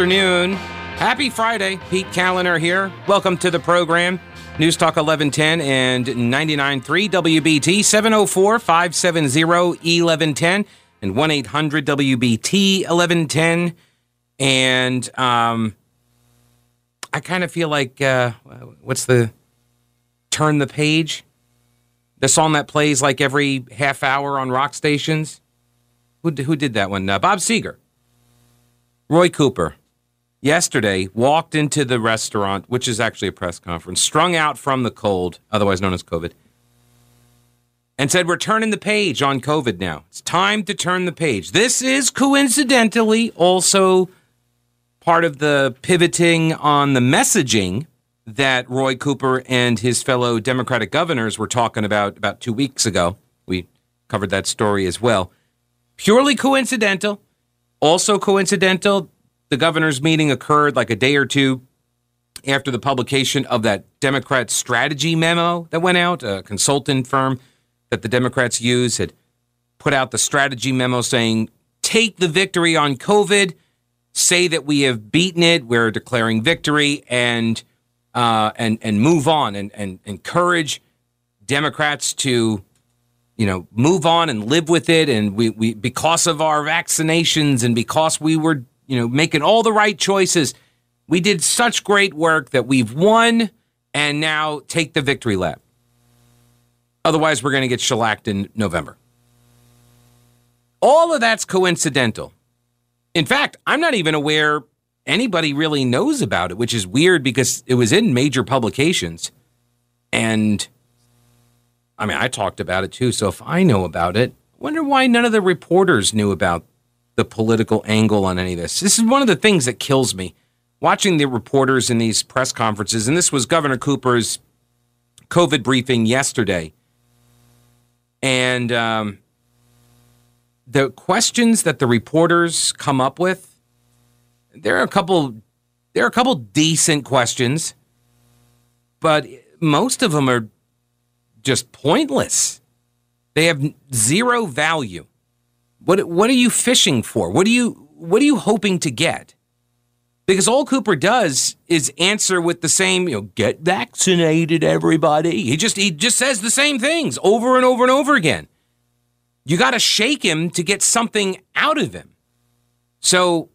Afternoon. Happy Friday. Pete Kaliner here. Welcome to the program. News Talk 1110 and 99.3 WBT 704 570 1110 and 1 800 WBT 1110. And um, I kind of feel like, uh, what's the turn the page? The song that plays like every half hour on rock stations. Who, who did that one? Uh, Bob Seger. Roy Cooper yesterday walked into the restaurant, which is actually a press conference, strung out from the cold, otherwise known as COVID, and said, We're turning the page on COVID now. It's time to turn the page. This is coincidentally also part of the pivoting on the messaging that Roy Cooper and his fellow Democratic governors were talking about about two weeks ago. We covered that story as well. Purely coincidental also coincidental, the governor's meeting occurred like a day or two after the publication of that Democrat strategy memo that went out. A consultant firm that the Democrats use had put out the strategy memo saying, take the victory on COVID, say that we have beaten it, we're declaring victory, and uh, and and move on and, and encourage Democrats to you know, move on and live with it. And we, we, because of our vaccinations and because we were, you know, making all the right choices, we did such great work that we've won and now take the victory lap. Otherwise, we're going to get shellacked in November. All of that's coincidental. In fact, I'm not even aware anybody really knows about it, which is weird because it was in major publications. And I mean, I talked about it too. So if I know about it, wonder why none of the reporters knew about the political angle on any of this. This is one of the things that kills me. Watching the reporters in these press conferences, and this was Governor Cooper's COVID briefing yesterday. And um, the questions that the reporters come up with, there are a couple there are a couple decent questions, but most of them are just pointless. They have zero value. What what are you fishing for? What are you what are you hoping to get? Because all Cooper does is answer with the same, you know, get vaccinated, everybody. He just he just says the same things over and over and over again. You got to shake him to get something out of him. So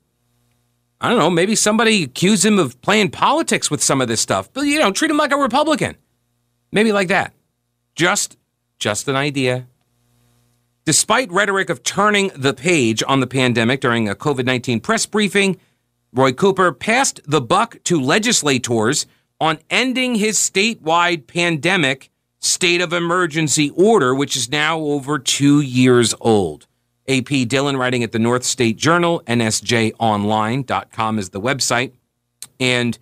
I don't know, maybe somebody accuse him of playing politics with some of this stuff, but you know, treat him like a Republican. Maybe like that. Just, just an idea. Despite rhetoric of turning the page on the pandemic during a COVID 19 press briefing, Roy Cooper passed the buck to legislators on ending his statewide pandemic state of emergency order, which is now over two years old. AP Dillon writing at the North State Journal, nsjonline.com is the website. And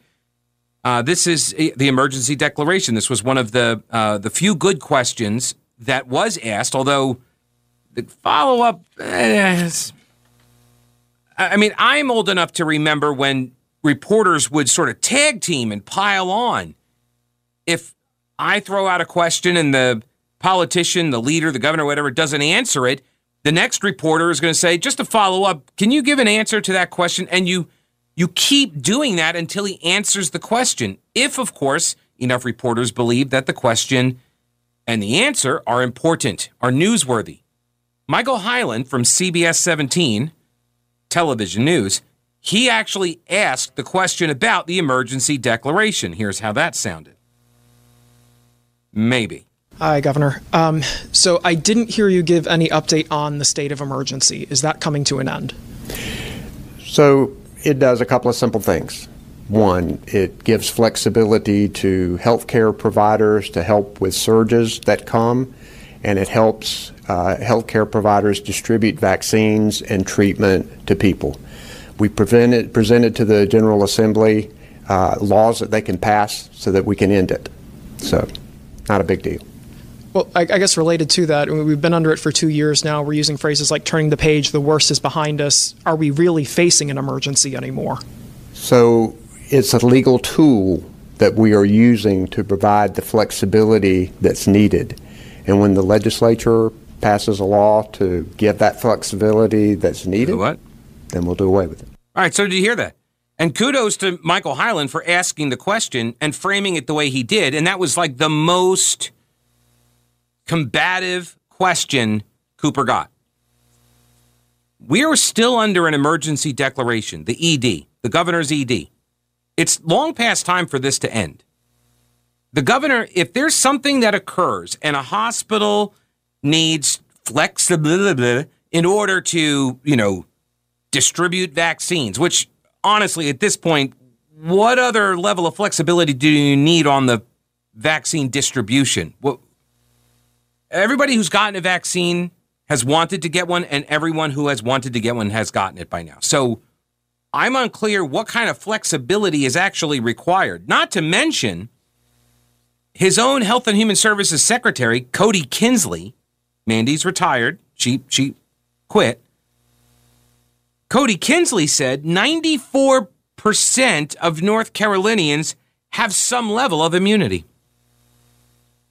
uh, this is the emergency declaration. This was one of the uh, the few good questions that was asked, although the follow up. Eh, I mean, I'm old enough to remember when reporters would sort of tag team and pile on. If I throw out a question and the politician, the leader, the governor, whatever, doesn't answer it, the next reporter is going to say, just to follow up, can you give an answer to that question? And you you keep doing that until he answers the question. If, of course, enough reporters believe that the question and the answer are important, are newsworthy. Michael Hyland from CBS 17 television news, he actually asked the question about the emergency declaration. Here's how that sounded. Maybe. Hi, Governor. Um, so I didn't hear you give any update on the state of emergency. Is that coming to an end? So it does a couple of simple things. One, it gives flexibility to healthcare providers to help with surges that come, and it helps uh, healthcare providers distribute vaccines and treatment to people. We presented, presented to the General Assembly uh, laws that they can pass so that we can end it. So, not a big deal. Well, I, I, guess related to that, we've been under it for two years now. We're using phrases like turning the page, the worst is behind us. Are we really facing an emergency anymore? So it's a legal tool that we are using to provide the flexibility that's needed. And when the legislature passes a law to give that flexibility that's needed, what? then we'll do away with it. All right, so did you hear that? And kudos to Michael Hyland for asking the question and framing it the way he did. And that was like the most combative question Cooper got. We are still under an emergency declaration, the ED, the governor's ED. It's long past time for this to end. The governor, if there's something that occurs and a hospital needs flexibility in order to, you know, distribute vaccines, which honestly, at this point, what other level of flexibility do you need on the vaccine distribution? Everybody who's gotten a vaccine has wanted to get one, and everyone who has wanted to get one has gotten it by now. So I'm unclear what kind of flexibility is actually required. Not to mention, his own Health and Human Services Secretary, Cody Kinsley, Mandy's retired. She she quit. Cody Kinsley said 94% of North Carolinians have some level of immunity.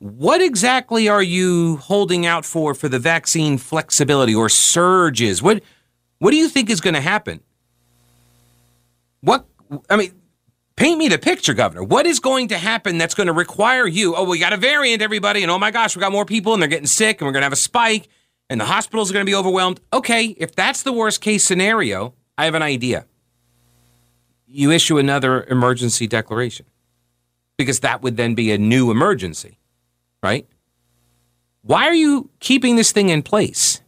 What exactly are you holding out for for the vaccine flexibility or surges? What what do you think is going to happen? What I mean, paint me the picture, Governor. What is going to happen that's going to require you? Oh, we got a variant, everybody, and oh my gosh, we got more people, and they're getting sick, and we're going to have a spike, and the hospitals are going to be overwhelmed. Okay, if that's the worst case scenario, I have an idea. You issue another emergency declaration because that would then be a new emergency, right? Why are you keeping this thing in place?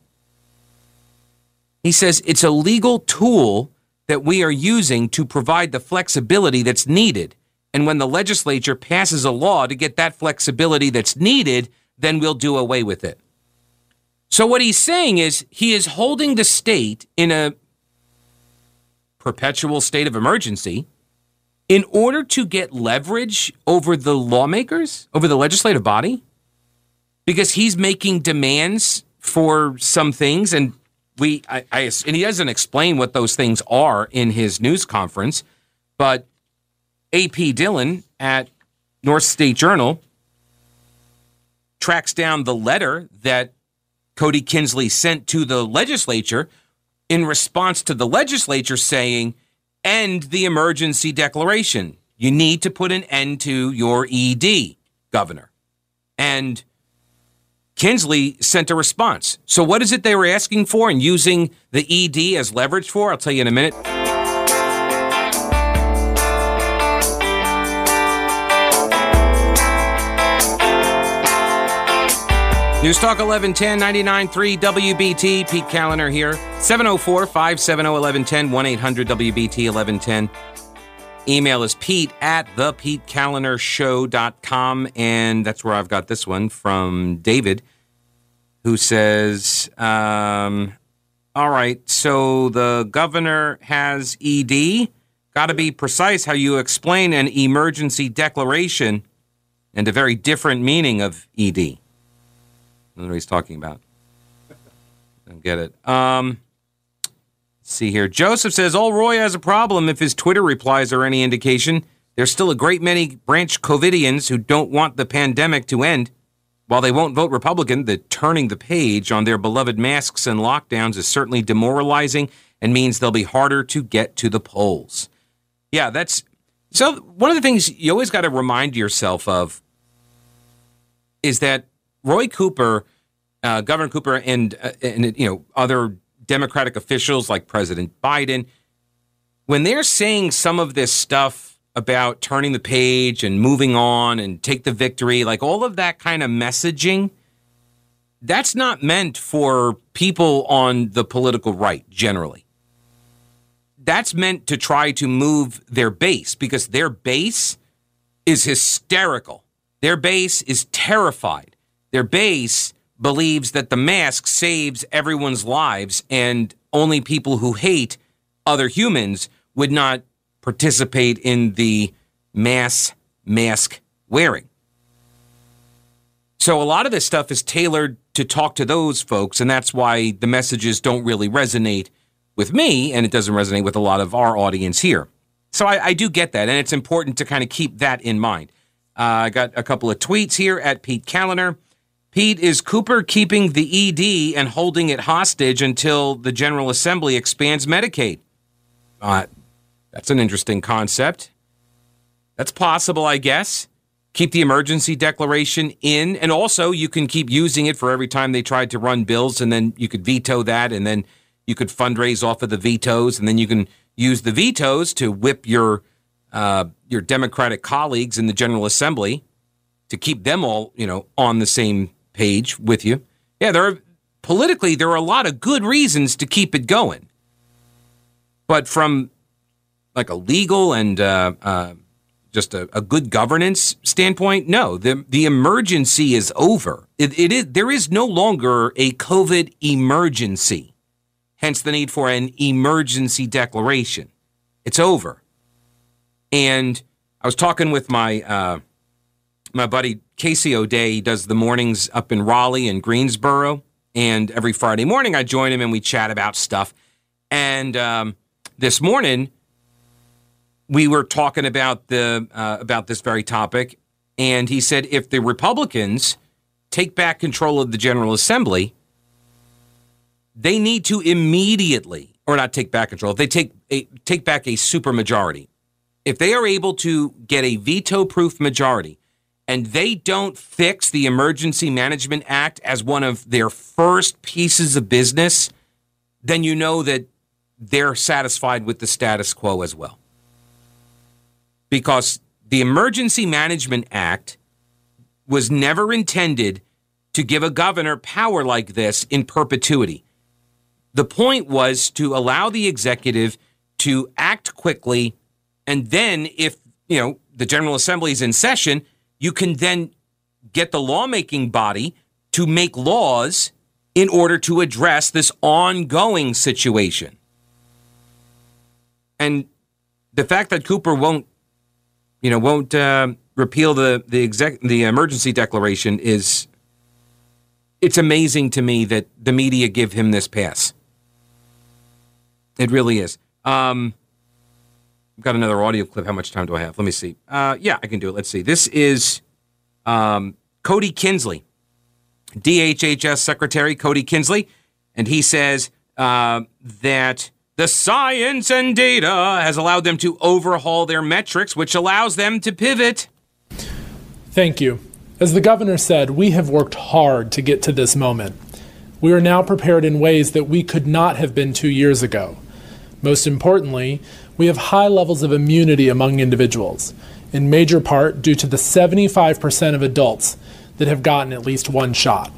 He says it's a legal tool that we are using to provide the flexibility that's needed. And when the legislature passes a law to get that flexibility that's needed, then we'll do away with it. So, what he's saying is he is holding the state in a perpetual state of emergency in order to get leverage over the lawmakers, over the legislative body, because he's making demands for some things. And we, I, I, and he doesn't explain what those things are in his news conference, but AP Dillon at North State Journal tracks down the letter that Cody Kinsley sent to the legislature in response to the legislature saying, end the emergency declaration. You need to put an end to your ED, Governor. And Kinsley sent a response. So, what is it they were asking for and using the ED as leverage for? I'll tell you in a minute. News Talk 1110 99.3 WBT. Pete Kaliner here. 704 570 1110 1 800 WBT 1110. Email is pete at thepetekalinershow.com. And that's where I've got this one from David, who says, um, All right, so the governor has ED. Got to be precise how you explain an emergency declaration and a very different meaning of ED. I don't know what he's talking about. Don't get it. Um, see here. Joseph says, All Roy has a problem if his Twitter replies are any indication. There's still a great many branch COVIDians who don't want the pandemic to end. While they won't vote Republican, the turning the page on their beloved masks and lockdowns is certainly demoralizing and means they'll be harder to get to the polls. Yeah, that's so. One of the things you always got to remind yourself of is that Roy Cooper, uh, Governor Cooper, and uh, and you know other Democratic officials like President Biden, when they're saying some of this stuff about turning the page and moving on and take the victory, like all of that kind of messaging, that's not meant for people on the political right generally. That's meant to try to move their base because their base is hysterical. Their base is terrified their base believes that the mask saves everyone's lives and only people who hate other humans would not participate in the mass mask wearing. So a lot of this stuff is tailored to talk to those folks, and that's why the messages don't really resonate with me, and it doesn't resonate with a lot of our audience here. So I, I do get that, and it's important to kind of keep that in mind. Uh, I got a couple of tweets here at Pete Kaliner. Pete, is Cooper keeping the ED and holding it hostage until the General Assembly expands Medicaid? Uh, that's an interesting concept. That's possible, I guess. Keep the emergency declaration in, and also you can keep using it for every time they tried to run bills, and then you could veto that, and then you could fundraise off of the vetoes, and then you can use the vetoes to whip your uh, your Democratic colleagues in the General Assembly to keep them all, you know, on the same page with you. Yeah, there are politically there are a lot of good reasons to keep it going, but from like a legal and uh, uh, just a, a, good governance standpoint, no, the the emergency is over. It, it is there is no longer a COVID emergency, hence the need for an emergency declaration. It's over. And I was talking with my uh, my buddy Casey O'Day. Does the mornings up in Raleigh and Greensboro, and every Friday morning I join him and we chat about stuff. And um, this morning we were talking about the uh, about this very topic, and he said if the Republicans take back control of the General Assembly, they need to immediately, or not take back control, if they take a, take back a supermajority, if they are able to get a veto-proof majority, and they don't fix the Emergency Management Act as one of their first pieces of business, then you know that they're satisfied with the status quo as well because the Emergency Management Act was never intended to give a governor power like this in perpetuity. The point was to allow the executive to act quickly, and then if you know the General Assembly is in session, you can then get the lawmaking body to make laws in order to address this ongoing situation. And the fact that Cooper won't you know, won't uh, repeal the the exec the emergency declaration is. It's amazing to me that the media give him this pass. It really is. Um, got another audio clip. How much time do I have? Let me see. Uh, yeah, I can do it. Let's see. This is um, Cody Kinsley, DHHS Secretary Cody Kinsley, and he says uh, that the science and data has allowed them to overhaul their metrics, which allows them to pivot. Thank you. As the governor said, we have worked hard to get to this moment. We are now prepared in ways that we could not have been two years ago. Most importantly, we have high levels of immunity among individuals, in major part due to the 75% of adults that have gotten at least one shot.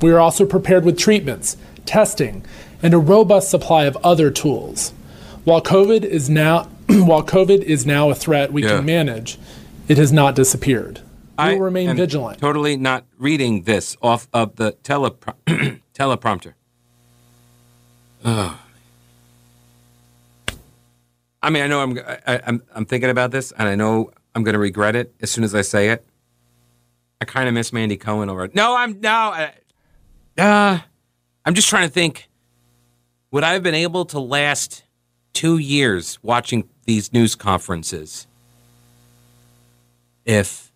We are also prepared with treatments, testing, and a robust supply of other tools. While COVID is now while COVID is now a threat we yeah. can manage, it has not disappeared. We will remain vigilant. Totally not reading this off of the telepro- teleprompter. Oh. I mean, I know I'm I, am I'm, I'm thinking about this, and I know I'm going to regret it as soon as I say it. I kind of miss Mandy Cohen already. No, I'm no. I, uh, I'm just trying to think would I have been able to last two years watching these news conferences if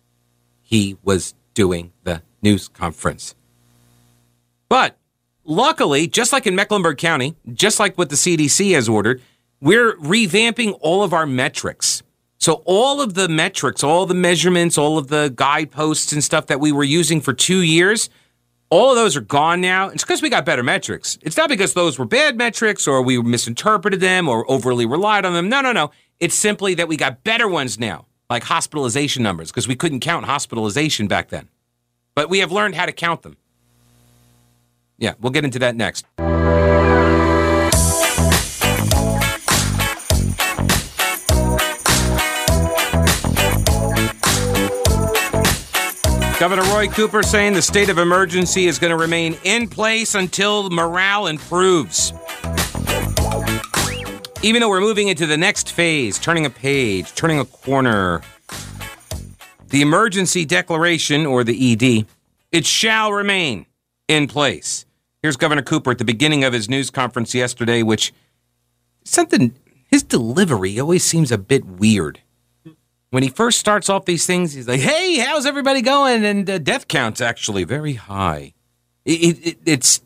he was doing the news conference? But luckily, just like in Mecklenburg County, just like what the CDC has ordered, we're revamping all of our metrics. So, all of the metrics, all the measurements, all of the guideposts and stuff that we were using for two years, all of those are gone now. It's because we got better metrics. It's not because those were bad metrics or we misinterpreted them or overly relied on them. No, no, no. It's simply that we got better ones now, like hospitalization numbers, because we couldn't count hospitalization back then. But we have learned how to count them. Yeah, we'll get into that next. Governor Roy Cooper saying the state of emergency is going to remain in place until morale improves. Even though we're moving into the next phase, turning a page, turning a corner, the emergency declaration, or the ED, it shall remain in place. Here's Governor Cooper at the beginning of his news conference yesterday, which something, his delivery always seems a bit weird when he first starts off these things, he's like, "Hey, how's everybody going?" And uh, death count's actually very high. It, it, it's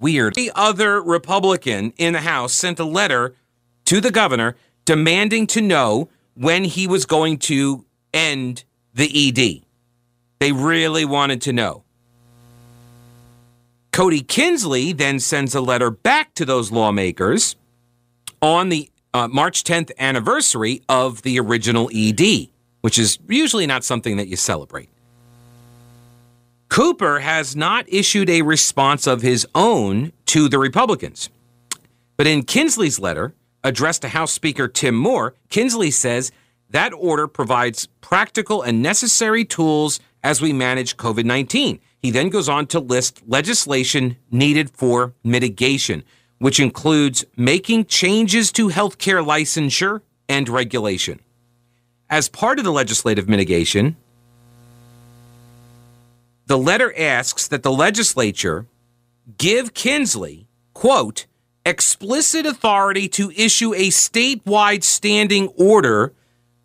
weird. The other Republican in the House sent a letter to the governor demanding to know when he was going to end the ED. They really wanted to know. Cody Kinsley then sends a letter back to those lawmakers on the uh, March 10th anniversary of the original ED, which is usually not something that you celebrate. Cooper has not issued a response of his own to the Republicans. But in Kinsley's letter, addressed to House Speaker Tim Moore, Kinsley says that order provides practical and necessary tools as we manage COVID 19. He then goes on to list legislation needed for mitigation, which includes making changes to healthcare licensure and regulation. As part of the legislative mitigation, the letter asks that the legislature give Kinsley, quote, explicit authority to issue a statewide standing order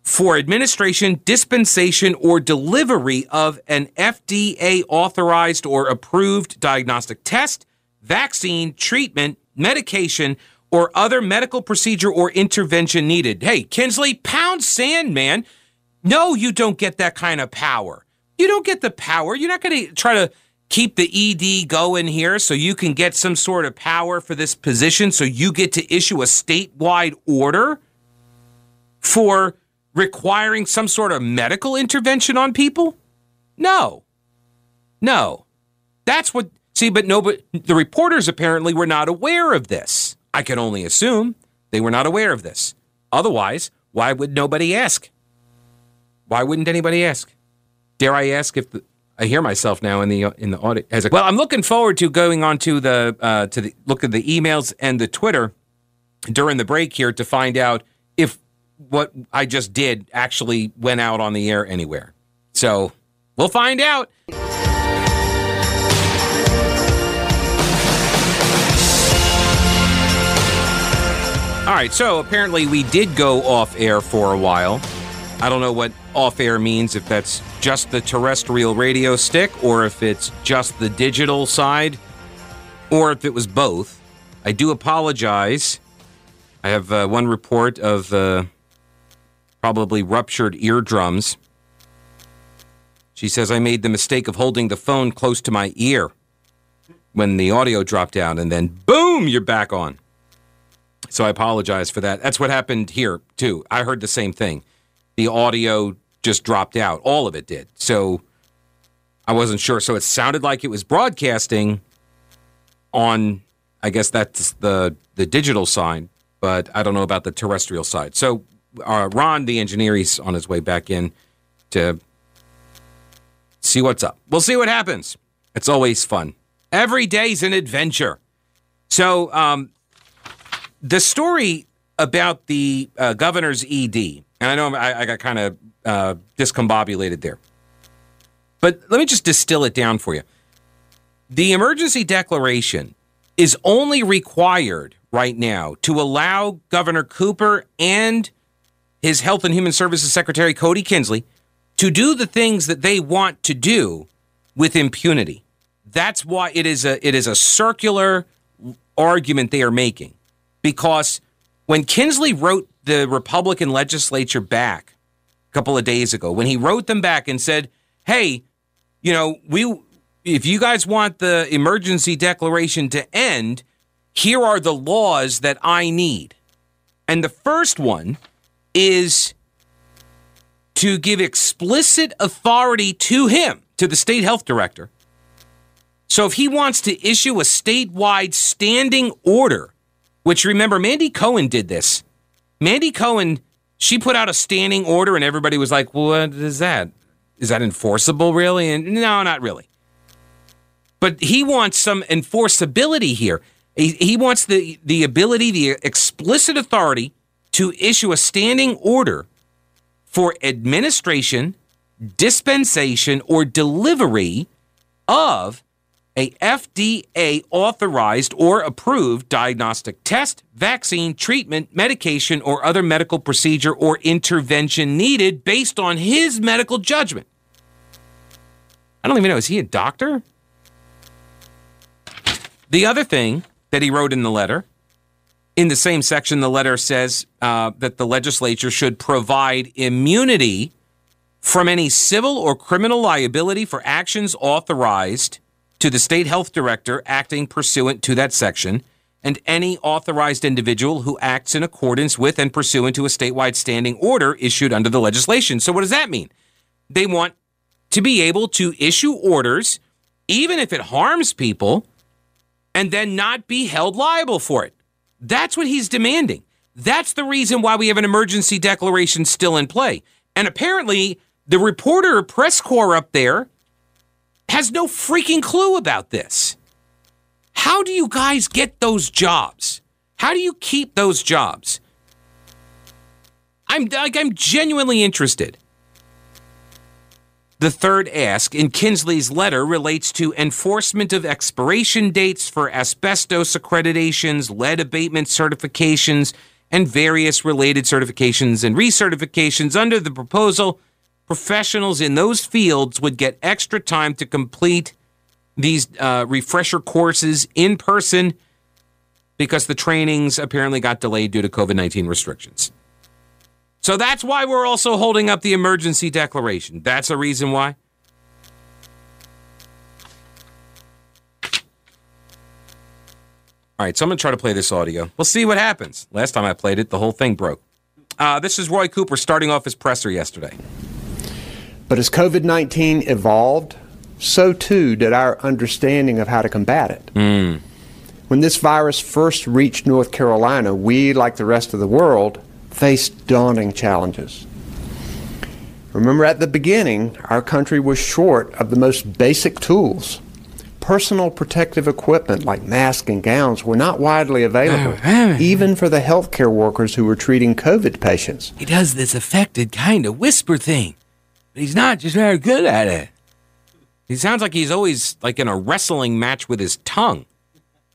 for administration, dispensation, or delivery of an FDA authorized or approved diagnostic test, vaccine, treatment, medication, or other medical procedure or intervention needed. Hey, Kinsley, pound sand, man. No, you don't get that kind of power. You don't get the power. You're not going to try to keep the ED going here so you can get some sort of power for this position so you get to issue a statewide order for requiring some sort of medical intervention on people? No. No. That's what see, but no, but the reporters apparently were not aware of this. I can only assume they were not aware of this. Otherwise, why would nobody ask? Why wouldn't anybody ask? Dare I ask if the, I hear myself now in the in the audio? As a, well, I'm looking forward to going on to the uh, to the look at the emails and the Twitter during the break here to find out if what I just did actually went out on the air anywhere. So we'll find out. All right, so apparently we did go off air for a while. I don't know what off air means, if that's just the terrestrial radio stick, or if it's just the digital side, or if it was both. I do apologize. I have uh, one report of uh, probably ruptured eardrums. She says, I made the mistake of holding the phone close to my ear when the audio dropped out, and then boom, you're back on. So I apologize for that. That's what happened here, too. I heard the same thing. The audio just dropped out, all of it did. So I wasn't sure. So it sounded like it was broadcasting on, I guess that's the, the digital side, but I don't know about the terrestrial side. So uh, Ron, the engineer, he's on his way back in to see what's up. We'll see what happens. It's always fun. Every day's an adventure. So, um, the story about the uh, governor's ED, and I know I, I got kind of uh, discombobulated there, but let me just distill it down for you. The emergency declaration is only required right now to allow Governor Cooper and his Health and Human Services Secretary Cody Kinsley to do the things that they want to do with impunity. That's why it is a it is a circular argument they are making. Because when Kinsley wrote the Republican legislature back a couple of days ago, when he wrote them back and said, "Hey, you know, we if you guys want the emergency declaration to end, here are the laws that I need." And the first one is to give explicit authority to him, to the state health director. So if he wants to issue a statewide standing order, which remember, Mandy Cohen did this. Mandy Cohen, she put out a standing order, and everybody was like, what is that? Is that enforceable, really? And no, not really. But he wants some enforceability here. He, he wants the, the ability, the explicit authority to issue a standing order for administration, dispensation, or delivery of a FDA authorized or approved diagnostic test, vaccine, treatment, medication, or other medical procedure or intervention needed based on his medical judgment. I don't even know, is he a doctor? The other thing that he wrote in the letter In the same section, the letter says uh, that the legislature should provide immunity from any civil or criminal liability for actions authorized to the state health director acting pursuant to that section and any authorized individual who acts in accordance with and pursuant to a statewide standing order issued under the legislation. So, what does that mean? They want to be able to issue orders, even if it harms people, and then not be held liable for it. That's what he's demanding. That's the reason why we have an emergency declaration still in play. And apparently, the reporter press corps up there has no freaking clue about this. How do you guys get those jobs? How do you keep those jobs? I'm like I'm genuinely interested. The third ask in Kinsley's letter relates to enforcement of expiration dates for asbestos accreditations, lead abatement certifications, and various related certifications and recertifications. Under the proposal, professionals in those fields would get extra time to complete these uh, refresher courses in person because the trainings apparently got delayed due to COVID 19 restrictions. So that's why we're also holding up the emergency declaration. That's a reason why. All right, so I'm going to try to play this audio. We'll see what happens. Last time I played it, the whole thing broke. Uh, this is Roy Cooper starting off his presser yesterday. But as COVID 19 evolved, so too did our understanding of how to combat it. Mm. When this virus first reached North Carolina, we, like the rest of the world, faced daunting challenges. Remember, at the beginning, our country was short of the most basic tools. Personal protective equipment like masks and gowns were not widely available, even for the healthcare workers who were treating COVID patients. He does this affected kind of whisper thing, but he's not just very good at it. He sounds like he's always like in a wrestling match with his tongue.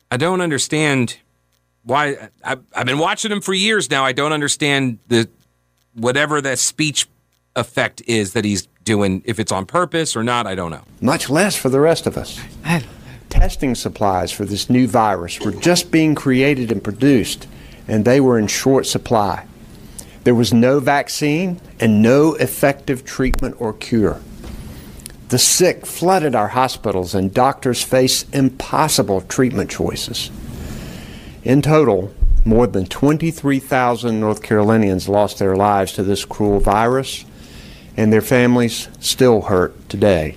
I don't understand why. I, I've been watching him for years now. I don't understand the whatever that speech effect is that he's doing. If it's on purpose or not, I don't know. Much less for the rest of us. Testing supplies for this new virus were just being created and produced, and they were in short supply. There was no vaccine and no effective treatment or cure. The sick flooded our hospitals, and doctors faced impossible treatment choices. In total, more than 23,000 North Carolinians lost their lives to this cruel virus, and their families still hurt today.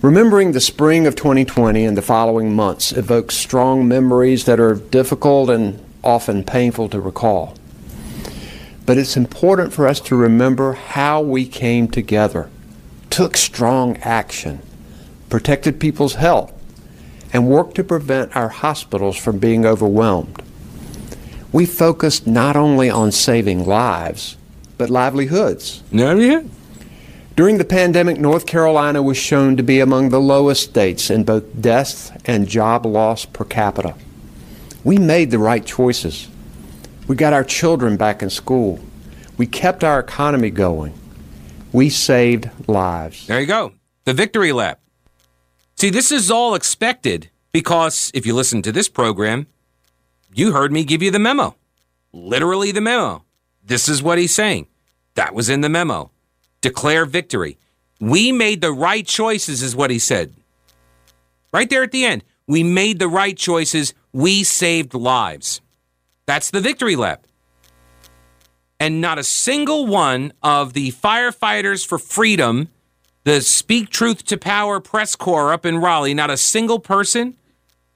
Remembering the spring of 2020 and the following months evokes strong memories that are difficult and often painful to recall. But it's important for us to remember how we came together took strong action, protected people's health, and worked to prevent our hospitals from being overwhelmed. We focused not only on saving lives, but livelihoods. Yeah. During the pandemic, North Carolina was shown to be among the lowest states in both deaths and job loss per capita. We made the right choices. We got our children back in school. We kept our economy going. We saved lives. There you go. The victory lap. See, this is all expected because if you listen to this program, you heard me give you the memo. Literally the memo. This is what he's saying. That was in the memo. Declare victory. We made the right choices, is what he said. Right there at the end. We made the right choices. We saved lives. That's the victory lap and not a single one of the firefighters for freedom, the Speak Truth to Power press corps up in Raleigh, not a single person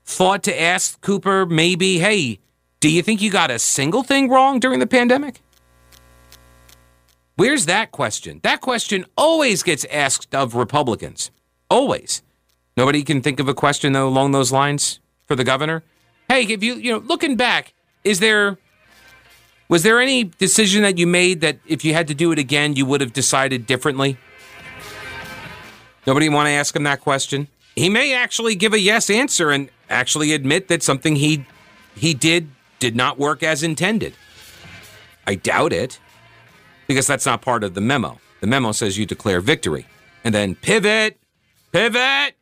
thought to ask Cooper, maybe, hey, do you think you got a single thing wrong during the pandemic? Where's that question? That question always gets asked of Republicans. Always. Nobody can think of a question though along those lines for the governor. Hey, if you you know, looking back, is there was there any decision that you made that if you had to do it again, you would have decided differently? Nobody want to ask him that question? He may actually give a yes answer and actually admit that something he he did did not work as intended. I doubt it because that's not part of the memo. The memo says you declare victory and then pivot, pivot.